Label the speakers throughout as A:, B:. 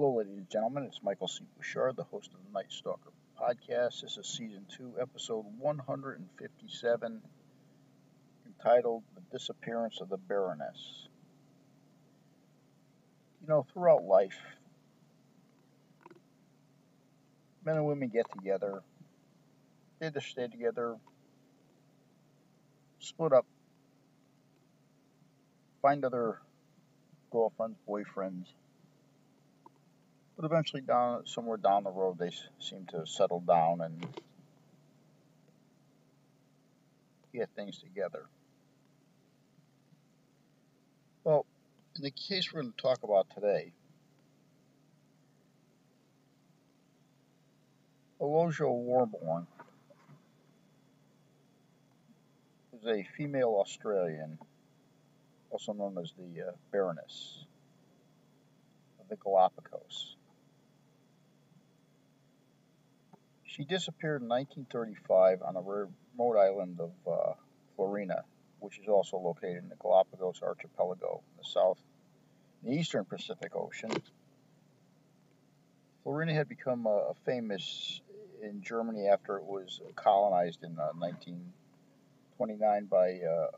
A: Hello, ladies and gentlemen. It's Michael C. Bouchard, the host of the Night Stalker podcast. This is season two, episode 157, entitled The Disappearance of the Baroness. You know, throughout life, men and women get together, they either stay together, split up, find other girlfriends, boyfriends but eventually, down somewhere down the road, they seem to settle down and get things together. Well, in the case we're going to talk about today, Aloysia Warborn is a female Australian, also known as the uh, Baroness of the Galapagos. She disappeared in 1935 on the remote island of uh, Floreana, which is also located in the Galapagos archipelago in the south, in the eastern Pacific Ocean. Floreana had become uh, famous in Germany after it was colonized in uh, 1929 by uh, a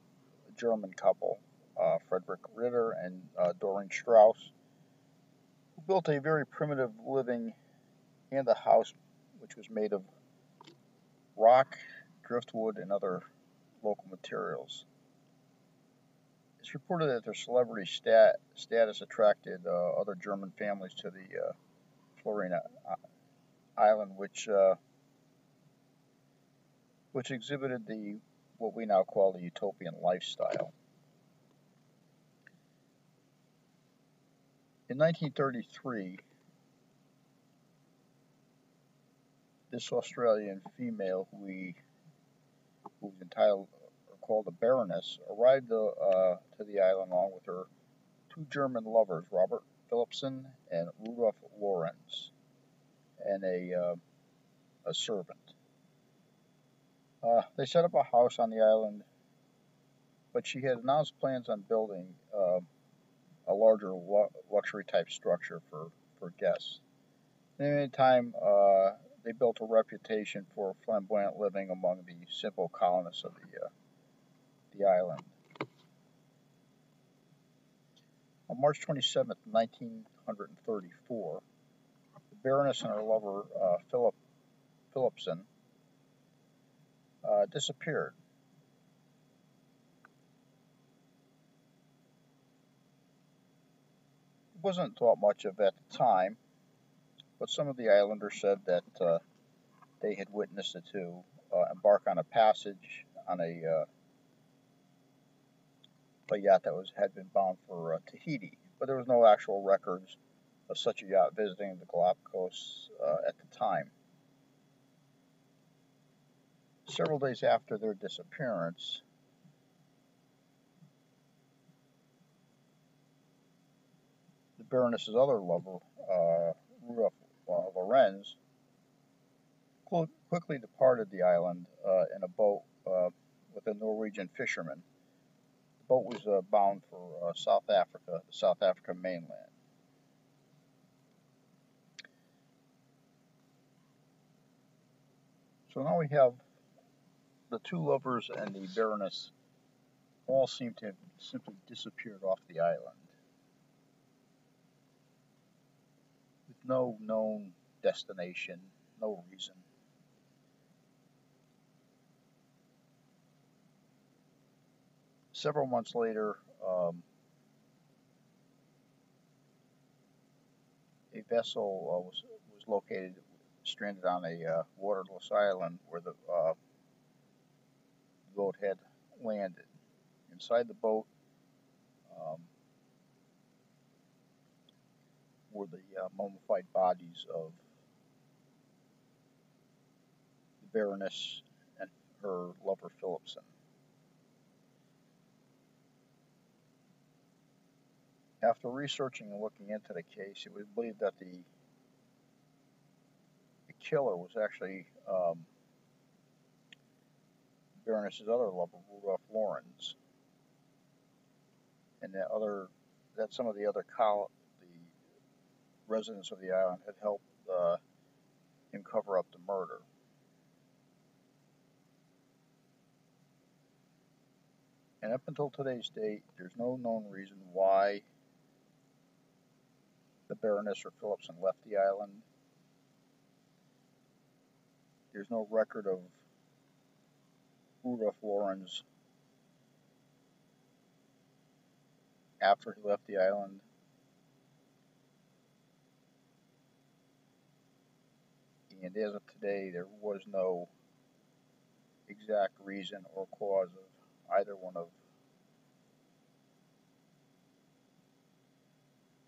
A: German couple, uh, Frederick Ritter and uh, Doreen Strauss, who built a very primitive living and a house which was made of rock, driftwood, and other local materials. It's reported that their celebrity stat, status attracted uh, other German families to the uh, Floreana uh, Island, which uh, which exhibited the what we now call the utopian lifestyle. In 1933, this Australian female who we who's entitled or called a Baroness arrived uh, uh, to the island along with her two German lovers, Robert Philippson and Rudolf Lorenz, and a uh, a servant. Uh, they set up a house on the island, but she had announced plans on building uh, a larger luxury type structure for, for guests. In the meantime, uh, they built a reputation for flamboyant living among the simple colonists of the, uh, the island. On March 27, 1934, the Baroness and her lover, uh, Philip Philippson, uh, disappeared. It wasn't thought much of at the time, but some of the islanders said that uh, they had witnessed the two uh, embark on a passage on a, uh, a yacht that was had been bound for uh, Tahiti, but there was no actual records of such a yacht visiting the Galapagos uh, at the time. Several days after their disappearance, the Baroness's other lover, uh, Lorenz quickly departed the island uh, in a boat uh, with a Norwegian fisherman. The boat was uh, bound for uh, South Africa, the South African mainland. So now we have the two lovers and the Baroness all seem to have simply disappeared off the island. With no known destination, no reason. Several months later, um, a vessel uh, was was located stranded on a uh, waterless island where the uh, boat had landed. Inside the boat um, were the uh, mummified bodies of the Baroness and her lover Philippson. After researching and looking into the case, it was believed that the, the killer was actually um, Baroness's other lover, Rudolf Lorenz, and that other that some of the other col- residents of the island had helped uh, him cover up the murder. And up until today's date, there's no known reason why the Baroness or Philippson left the island. There's no record of Rudolf Lorenz after he left the island. And as of today, there was no exact reason or cause of either one of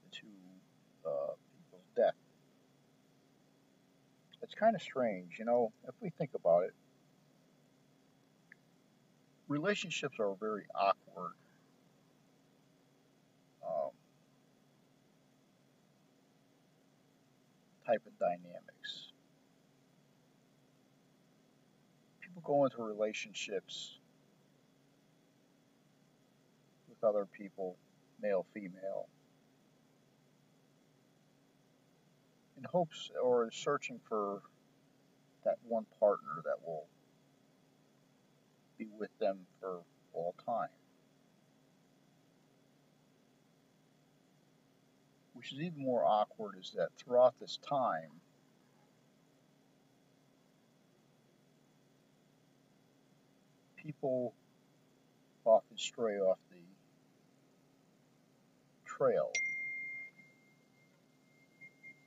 A: the two uh, people's death. It's kind of strange, you know, if we think about it. Relationships are very awkward um, type of dynamics. People go into relationships with other people, male, female, in hopes or searching for that one partner that will be with them for all time. which is even more awkward, is that throughout this time, people often stray off the trail.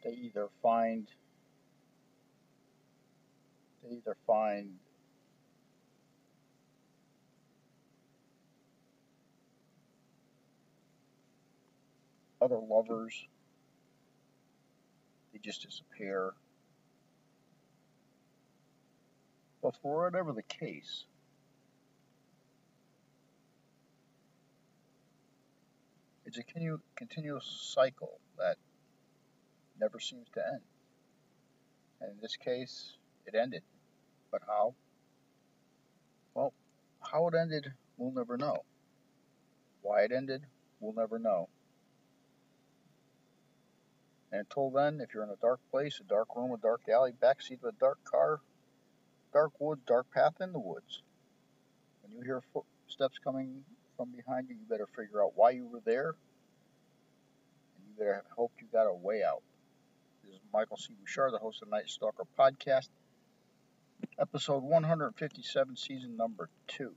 A: They either find they either find other lovers. They just disappear. But for whatever the case, it's a continu- continuous cycle that never seems to end. And in this case, it ended. But how? Well, how it ended, we'll never know. Why it ended, we'll never know. And until then, if you're in a dark place, a dark room, a dark alley, backseat of a dark car, dark woods, dark path in the woods, when you hear footsteps coming from behind you, you better figure out why you were there, you better hope you got a way out. This is Michael C. Bouchard, the host of Night Stalker podcast, episode 157, season number two.